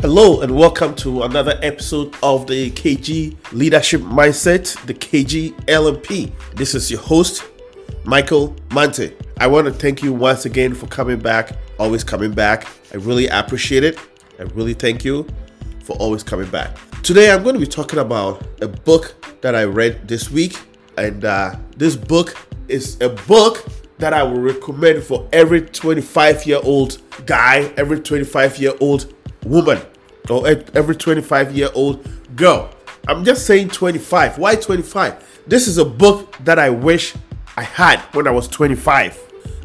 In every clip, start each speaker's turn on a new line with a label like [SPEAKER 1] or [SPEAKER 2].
[SPEAKER 1] Hello and welcome to another episode of the KG Leadership Mindset, the KG LMP. This is your host, Michael Mante. I want to thank you once again for coming back, always coming back. I really appreciate it. I really thank you for always coming back. Today, I'm going to be talking about a book that I read this week, and uh, this book is a book that I will recommend for every 25 year old guy, every 25 year old woman, or every 25 year old girl. I'm just saying 25. Why 25? This is a book that I wish I had when I was 25.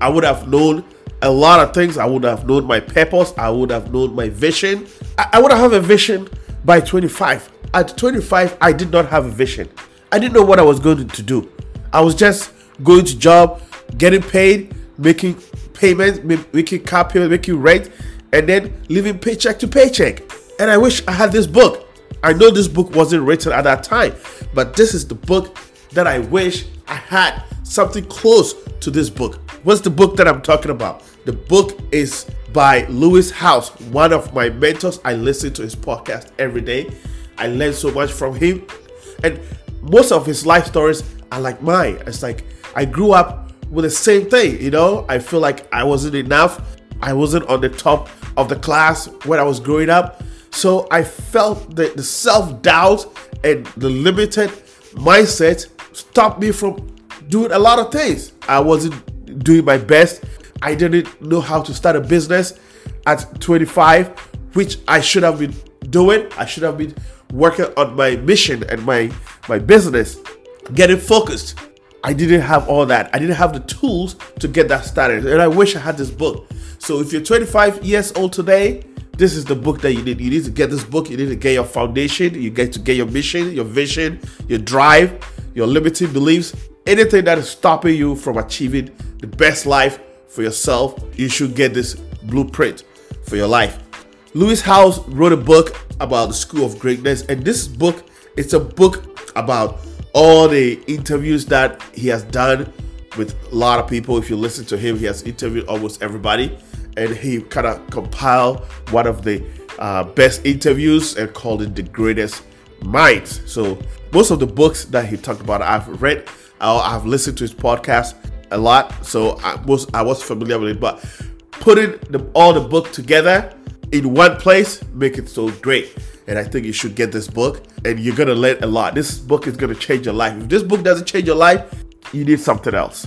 [SPEAKER 1] I would have known a lot of things. I would have known my purpose. I would have known my vision. I, I would have a vision by 25. At 25, I did not have a vision. I didn't know what I was going to do. I was just going to job, getting paid, making payments, making car payments, making rent, and then living paycheck to paycheck. And I wish I had this book. I know this book wasn't written at that time, but this is the book that I wish I had something close to this book. What's the book that I'm talking about? The book is by Lewis Howes, one of my mentors. I listen to his podcast every day. I learn so much from him. And most of his life stories are like mine. It's like I grew up with the same thing, you know? I feel like I wasn't enough. I wasn't on the top of the class when I was growing up. So I felt that the self doubt and the limited mindset stopped me from doing a lot of things. I wasn't doing my best. I didn't know how to start a business at 25, which I should have been doing. I should have been working on my mission and my my business, getting focused. I didn't have all that. I didn't have the tools to get that started. And I wish I had this book. So if you're 25 years old today, this is the book that you need. You need to get this book. You need to get your foundation. You get to get your mission, your vision, your drive, your limiting beliefs, anything that is stopping you from achieving the best life for yourself. You should get this blueprint for your life. Lewis Howes wrote a book about the School of Greatness, and this book it's a book about all the interviews that he has done with a lot of people. If you listen to him, he has interviewed almost everybody, and he kind of compiled one of the uh, best interviews and called it the greatest minds. So most of the books that he talked about, I've read, I've listened to his podcast a lot, so I was I was familiar with it. But putting the, all the book together in one place make it so great and I think you should get this book and you're gonna learn a lot. This book is gonna change your life. If this book doesn't change your life, you need something else.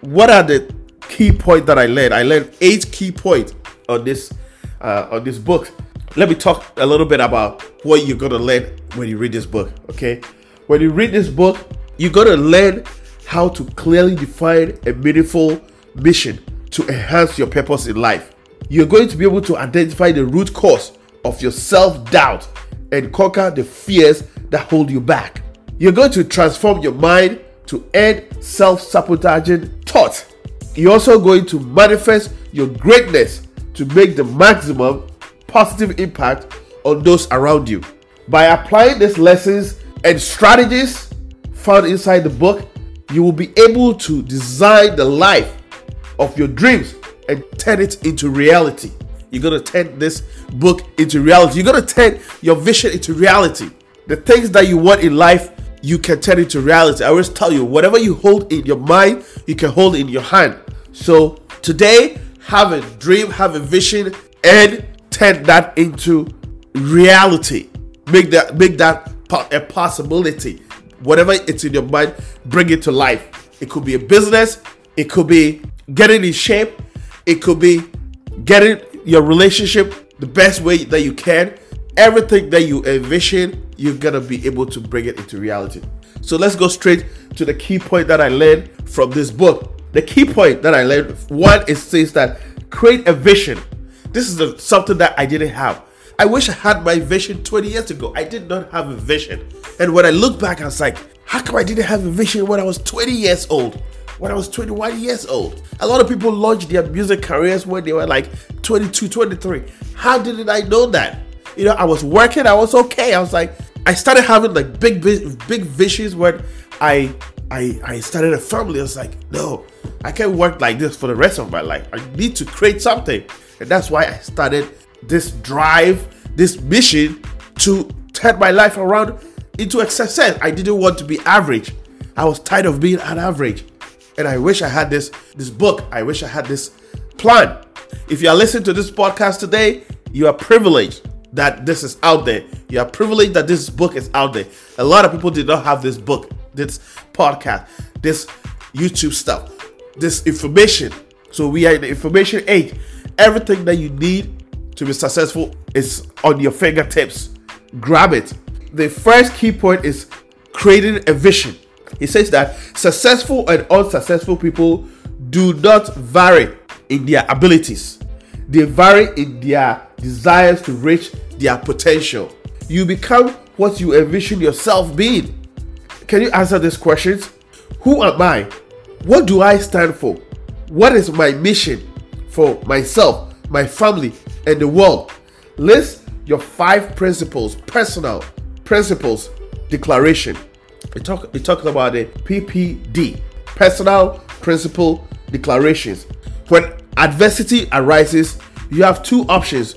[SPEAKER 1] What are the key points that I learned? I learned eight key points on this uh, on this book. Let me talk a little bit about what you're gonna learn when you read this book. Okay, when you read this book, you're gonna learn how to clearly define a meaningful mission to enhance your purpose in life. You're going to be able to identify the root cause of your self doubt and conquer the fears that hold you back. You're going to transform your mind to end self sabotaging thoughts. You're also going to manifest your greatness to make the maximum positive impact on those around you. By applying these lessons and strategies found inside the book, you will be able to design the life of your dreams and turn it into reality. You're going to turn this book into reality. You're going to turn your vision into reality. The things that you want in life, you can turn into reality. I always tell you, whatever you hold in your mind, you can hold in your hand. So today, have a dream, have a vision, and turn that into reality. Make that make that a possibility. Whatever it's in your mind, bring it to life. It could be a business, it could be getting in shape, it could be getting your relationship the best way that you can. Everything that you envision, you're gonna be able to bring it into reality. So let's go straight to the key point that I learned from this book. The key point that I learned one is says that create a vision. This is something that I didn't have. I wish I had my vision 20 years ago. I did not have a vision. And when I look back, I was like, how come I didn't have a vision when I was 20 years old? when I was 21 years old. A lot of people launched their music careers when they were like 22, 23. How didn't I know that? You know, I was working, I was okay. I was like, I started having like big, big, big visions when I, I, I started a family. I was like, no, I can't work like this for the rest of my life. I need to create something, and that's why I started this drive, this mission to turn my life around into a success. I didn't want to be average. I was tired of being an average. And I wish I had this this book. I wish I had this plan. If you are listening to this podcast today, you are privileged that this is out there. You are privileged that this book is out there. A lot of people did not have this book, this podcast, this YouTube stuff, this information. So we are in the information age. Everything that you need to be successful is on your fingertips. Grab it. The first key point is creating a vision. He says that successful and unsuccessful people do not vary in their abilities, they vary in their desires to reach their potential. You become what you envision yourself being. Can you answer these questions? Who am I? What do I stand for? What is my mission for myself, my family, and the world? List your five principles, personal principles declaration. We talk we talked about the PPD, personal principle declarations. When adversity arises, you have two options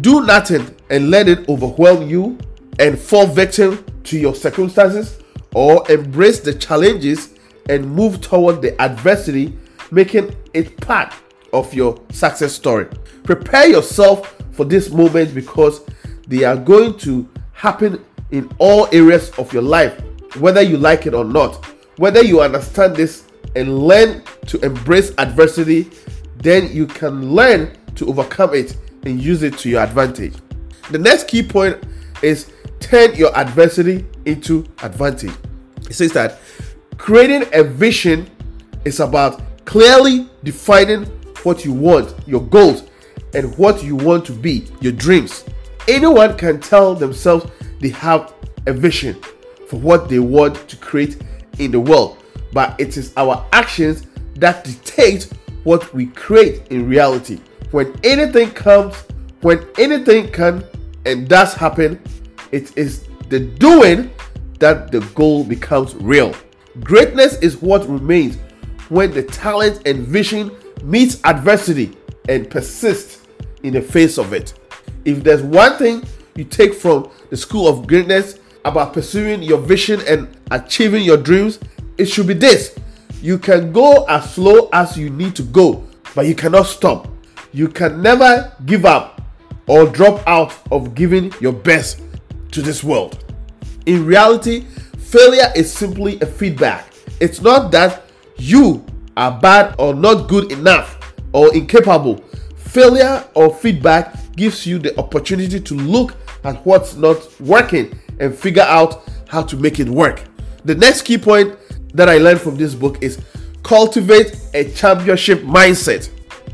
[SPEAKER 1] do nothing and let it overwhelm you and fall victim to your circumstances, or embrace the challenges and move toward the adversity, making it part of your success story. Prepare yourself for this moment because they are going to happen in all areas of your life, whether you like it or not. Whether you understand this and learn to embrace adversity, then you can learn to overcome it and use it to your advantage. The next key point is turn your adversity into advantage. It says that creating a vision is about clearly defining what you want, your goals, and what you want to be, your dreams. Anyone can tell themselves they have a vision for what they want to create in the world, but it is our actions that dictate what we create in reality. When anything comes, when anything can and does happen, it is the doing that the goal becomes real. Greatness is what remains when the talent and vision meets adversity and persists in the face of it. If there's one thing you take from the school of greatness about pursuing your vision and achieving your dreams, it should be this. You can go as slow as you need to go, but you cannot stop. You can never give up or drop out of giving your best to this world. In reality, failure is simply a feedback. It's not that you are bad or not good enough or incapable. Failure or feedback gives you the opportunity to look at what's not working and figure out how to make it work. The next key point that I learned from this book is cultivate a championship mindset.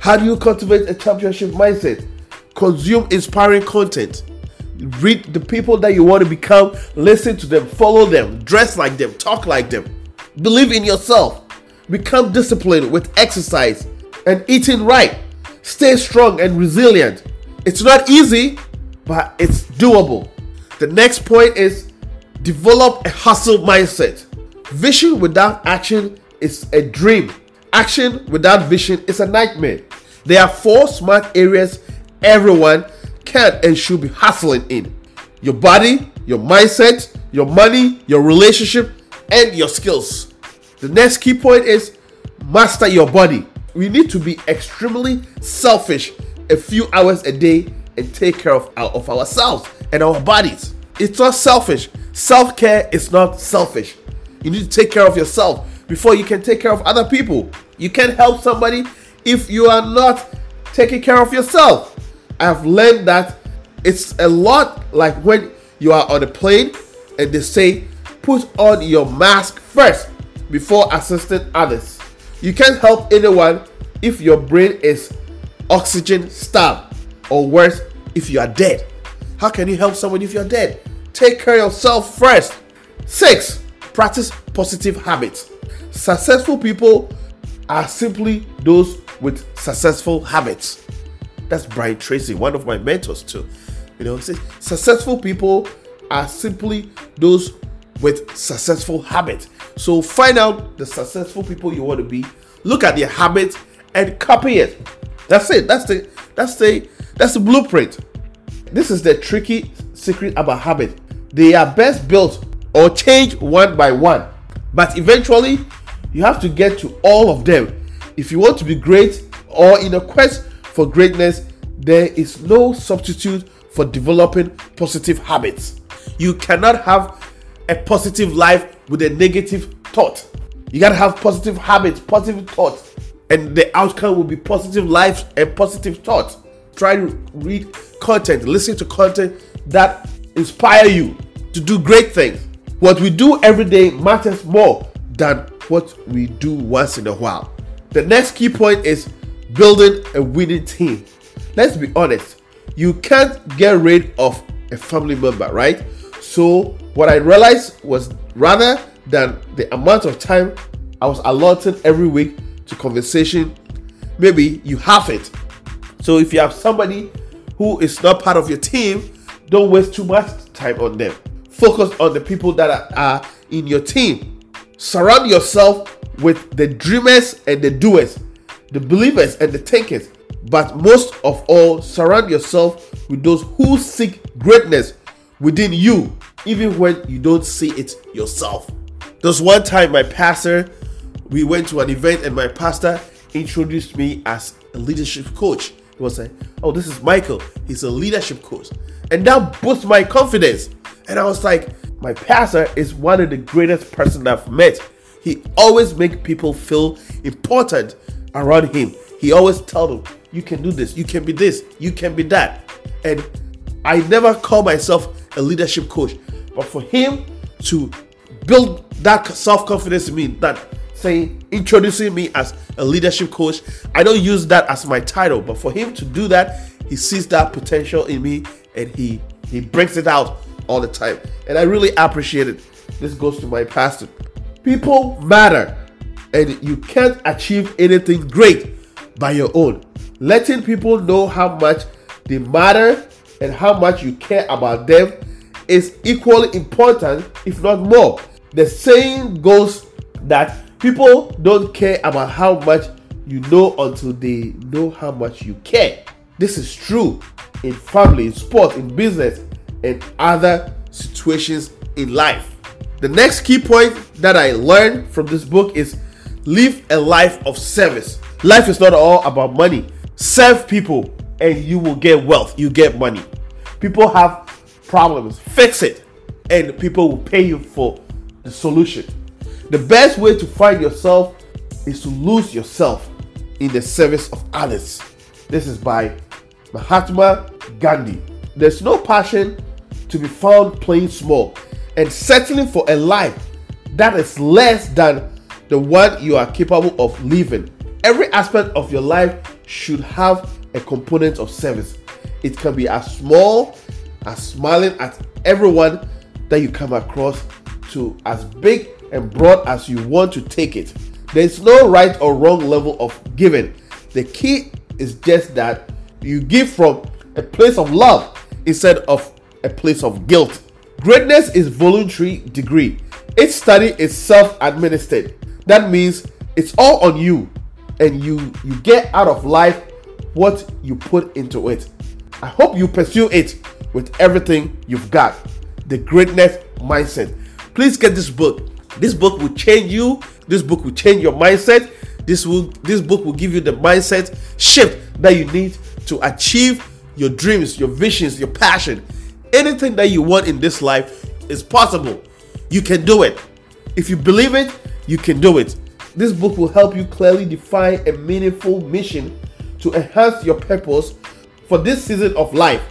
[SPEAKER 1] How do you cultivate a championship mindset? Consume inspiring content. Read the people that you want to become, listen to them, follow them, dress like them, talk like them. Believe in yourself. Become disciplined with exercise and eating right. Stay strong and resilient. It's not easy, but it's doable. The next point is develop a hustle mindset. Vision without action is a dream. Action without vision is a nightmare. There are four smart areas everyone can and should be hustling in your body, your mindset, your money, your relationship, and your skills. The next key point is master your body. We need to be extremely selfish a few hours a day and take care of, our, of ourselves and our bodies. It's not selfish. Self care is not selfish. You need to take care of yourself before you can take care of other people. You can't help somebody if you are not taking care of yourself. I've learned that it's a lot like when you are on a plane and they say, put on your mask first before assisting others. You can't help anyone if your brain is oxygen starved, or worse, if you are dead. How can you help someone if you're dead? Take care of yourself first. Six, practice positive habits. Successful people are simply those with successful habits. That's Brian Tracy, one of my mentors too. You know, says successful people are simply those with successful habits. So find out the successful people you want to be, look at their habits and copy it. That's it. That's the that's the that's the blueprint. This is the tricky secret about habits. They are best built or change one by one, but eventually you have to get to all of them. If you want to be great or in a quest for greatness, there is no substitute for developing positive habits. You cannot have a positive life with a negative thought. You gotta have positive habits, positive thoughts, and the outcome will be positive life and positive thoughts. Try to read content, listen to content that inspire you to do great things. What we do every day matters more than what we do once in a while. The next key point is building a winning team. Let's be honest, you can't get rid of a family member, right? So, what I realized was rather than the amount of time I was allotted every week to conversation, maybe you have it. So, if you have somebody who is not part of your team, don't waste too much time on them. Focus on the people that are, are in your team. Surround yourself with the dreamers and the doers, the believers and the thinkers. But most of all, surround yourself with those who seek greatness within you, even when you don't see it yourself. There's one time my pastor, we went to an event and my pastor introduced me as a leadership coach. He was like, Oh, this is Michael. He's a leadership coach. And that boosts my confidence. And I was like, My pastor is one of the greatest person I've met. He always make people feel important around him. He always tell them, you can do this, you can be this, you can be that. And I never call myself a leadership coach, but for him to build that self-confidence in me, that saying introducing me as a leadership coach, I don't use that as my title, but for him to do that, he sees that potential in me and he he brings it out all the time. And I really appreciate it. This goes to my pastor. People matter, and you can't achieve anything great by your own. Letting people know how much they matter and how much you care about them is equally important, if not more. The saying goes that people don't care about how much you know until they know how much you care. This is true in family, in sport, in business, and other situations in life. The next key point that I learned from this book is live a life of service. Life is not all about money. Serve people and you will get wealth, you get money. People have problems, fix it, and people will pay you for the solution. The best way to find yourself is to lose yourself in the service of others. This is by Mahatma Gandhi. There's no passion to be found playing small and settling for a life that is less than the one you are capable of living. Every aspect of your life should have a component of service. It can be as small as smiling at everyone that you come across to as big and broad as you want to take it. There's no right or wrong level of giving. The key is just that you give from a place of love instead of a place of guilt. Greatness is voluntary degree. Each study is self-administered. That means it's all on you and you you get out of life what you put into it. I hope you pursue it with everything you've got. The greatness mindset. Please get this book. This book will change you. This book will change your mindset. This will this book will give you the mindset shift that you need to achieve your dreams, your visions, your passion anything that you want in this life is possible. You can do it. If you believe it, you can do it. This book will help you clearly define a meaningful mission to enhance your purpose for this season of life.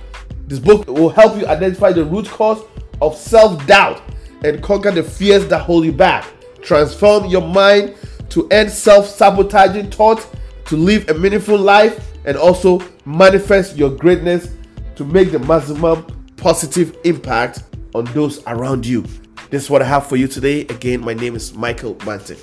[SPEAKER 1] This book will help you identify the root cause of self doubt and conquer the fears that hold you back. Transform your mind to end self sabotaging thoughts, to live a meaningful life, and also manifest your greatness to make the maximum positive impact on those around you. This is what I have for you today. Again, my name is Michael Mante.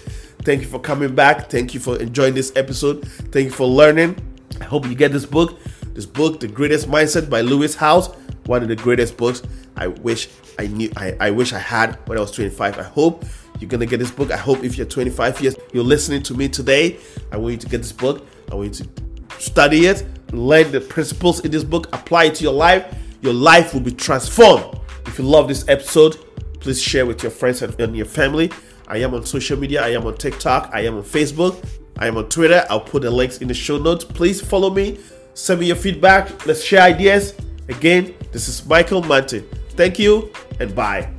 [SPEAKER 1] Thank you for coming back. Thank you for enjoying this episode. Thank you for learning. I hope you get this book. This book, The Greatest Mindset by Lewis Howes, one of the greatest books I wish I knew I, I wish I had when I was 25. I hope you're gonna get this book. I hope if you're 25 years, you're listening to me today. I want you to get this book. I want you to study it, learn the principles in this book, apply it to your life your life will be transformed. If you love this episode, please share with your friends and your family. I am on social media. I am on TikTok. I am on Facebook. I am on Twitter. I'll put the links in the show notes. Please follow me. Send me your feedback. Let's share ideas. Again, this is Michael Mante. Thank you and bye.